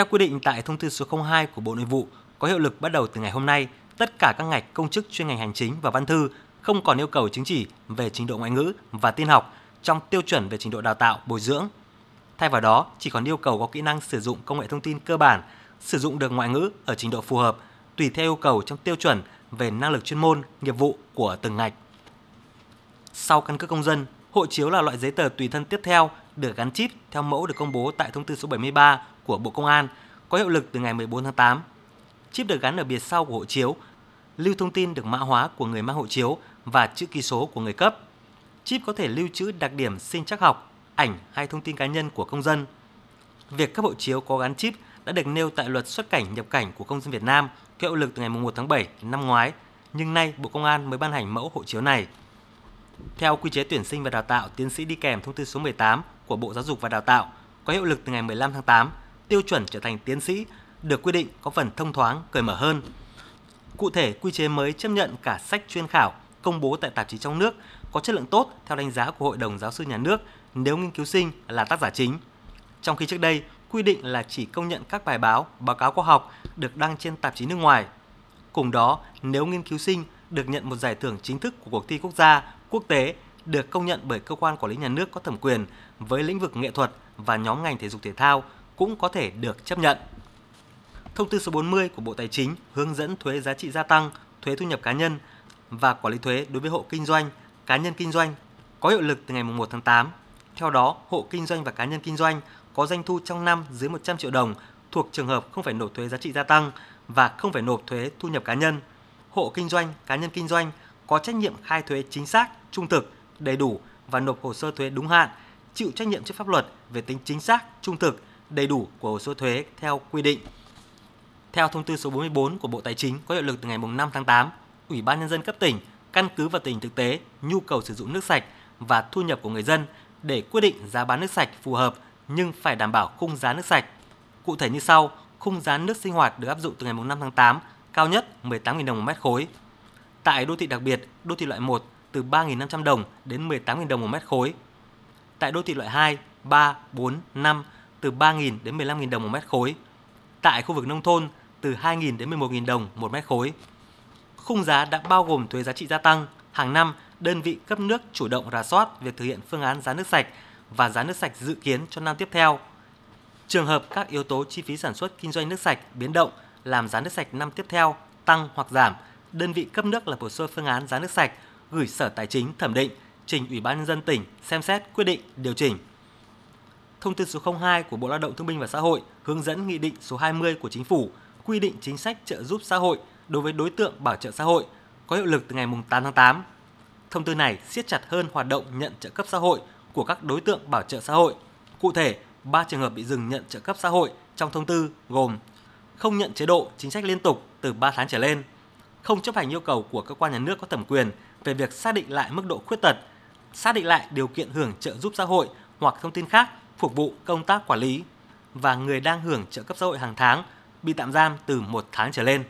Theo quy định tại thông tư số 02 của Bộ Nội vụ có hiệu lực bắt đầu từ ngày hôm nay, tất cả các ngạch công chức chuyên ngành hành chính và văn thư không còn yêu cầu chứng chỉ về trình độ ngoại ngữ và tin học trong tiêu chuẩn về trình độ đào tạo, bồi dưỡng. Thay vào đó, chỉ còn yêu cầu có kỹ năng sử dụng công nghệ thông tin cơ bản, sử dụng được ngoại ngữ ở trình độ phù hợp, tùy theo yêu cầu trong tiêu chuẩn về năng lực chuyên môn, nghiệp vụ của từng ngạch. Sau căn cước công dân, hộ chiếu là loại giấy tờ tùy thân tiếp theo được gắn chip theo mẫu được công bố tại thông tư số 73 của Bộ Công an có hiệu lực từ ngày 14 tháng 8. Chip được gắn ở bìa sau của hộ chiếu, lưu thông tin được mã hóa của người mang hộ chiếu và chữ ký số của người cấp. Chip có thể lưu trữ đặc điểm sinh chắc học, ảnh hay thông tin cá nhân của công dân. Việc cấp hộ chiếu có gắn chip đã được nêu tại luật xuất cảnh nhập cảnh của công dân Việt Nam có hiệu lực từ ngày 1 tháng 7 năm ngoái, nhưng nay Bộ Công an mới ban hành mẫu hộ chiếu này. Theo quy chế tuyển sinh và đào tạo tiến sĩ đi kèm thông tư số 18 của Bộ Giáo dục và Đào tạo có hiệu lực từ ngày 15 tháng 8, tiêu chuẩn trở thành tiến sĩ được quy định có phần thông thoáng, cởi mở hơn. Cụ thể, quy chế mới chấp nhận cả sách chuyên khảo công bố tại tạp chí trong nước có chất lượng tốt theo đánh giá của Hội đồng Giáo sư Nhà nước nếu nghiên cứu sinh là tác giả chính. Trong khi trước đây, quy định là chỉ công nhận các bài báo, báo cáo khoa học được đăng trên tạp chí nước ngoài. Cùng đó, nếu nghiên cứu sinh được nhận một giải thưởng chính thức của cuộc thi quốc gia, quốc tế được công nhận bởi cơ quan quản lý nhà nước có thẩm quyền với lĩnh vực nghệ thuật và nhóm ngành thể dục thể thao cũng có thể được chấp nhận. Thông tư số 40 của Bộ Tài chính hướng dẫn thuế giá trị gia tăng, thuế thu nhập cá nhân và quản lý thuế đối với hộ kinh doanh, cá nhân kinh doanh có hiệu lực từ ngày 1 tháng 8. Theo đó, hộ kinh doanh và cá nhân kinh doanh có doanh thu trong năm dưới 100 triệu đồng thuộc trường hợp không phải nộp thuế giá trị gia tăng và không phải nộp thuế thu nhập cá nhân. Hộ kinh doanh, cá nhân kinh doanh có trách nhiệm khai thuế chính xác, trung thực, đầy đủ và nộp hồ sơ thuế đúng hạn, chịu trách nhiệm trước pháp luật về tính chính xác, trung thực, đầy đủ của hồ sơ thuế theo quy định. Theo thông tư số 44 của Bộ Tài chính có hiệu lực từ ngày 5 tháng 8, Ủy ban nhân dân cấp tỉnh căn cứ vào tình thực tế, nhu cầu sử dụng nước sạch và thu nhập của người dân để quyết định giá bán nước sạch phù hợp nhưng phải đảm bảo khung giá nước sạch. Cụ thể như sau, khung giá nước sinh hoạt được áp dụng từ ngày 5 tháng 8, cao nhất 18.000 đồng một mét khối. Tại đô thị đặc biệt, đô thị loại 1 từ 3.500 đồng đến 18.000 đồng một mét khối. Tại đô thị loại 2, 3, 4, 5 từ 3.000 đến 15.000 đồng một mét khối. Tại khu vực nông thôn từ 2.000 đến 11.000 đồng một mét khối. Khung giá đã bao gồm thuế giá trị gia tăng. Hàng năm, đơn vị cấp nước chủ động rà soát việc thực hiện phương án giá nước sạch và giá nước sạch dự kiến cho năm tiếp theo. Trường hợp các yếu tố chi phí sản xuất kinh doanh nước sạch biến động làm giá nước sạch năm tiếp theo tăng hoặc giảm, đơn vị cấp nước lập hồ sơ phương án giá nước sạch gửi Sở Tài chính thẩm định, trình Ủy ban nhân dân tỉnh xem xét quyết định điều chỉnh. Thông tư số 02 của Bộ Lao động Thương binh và Xã hội hướng dẫn Nghị định số 20 của Chính phủ quy định chính sách trợ giúp xã hội đối với đối tượng bảo trợ xã hội có hiệu lực từ ngày 8 tháng 8. Thông tư này siết chặt hơn hoạt động nhận trợ cấp xã hội của các đối tượng bảo trợ xã hội. Cụ thể, 3 trường hợp bị dừng nhận trợ cấp xã hội trong thông tư gồm không nhận chế độ chính sách liên tục từ 3 tháng trở lên, không chấp hành yêu cầu của cơ quan nhà nước có thẩm quyền về việc xác định lại mức độ khuyết tật, xác định lại điều kiện hưởng trợ giúp xã hội hoặc thông tin khác phục vụ công tác quản lý và người đang hưởng trợ cấp xã hội hàng tháng bị tạm giam từ một tháng trở lên.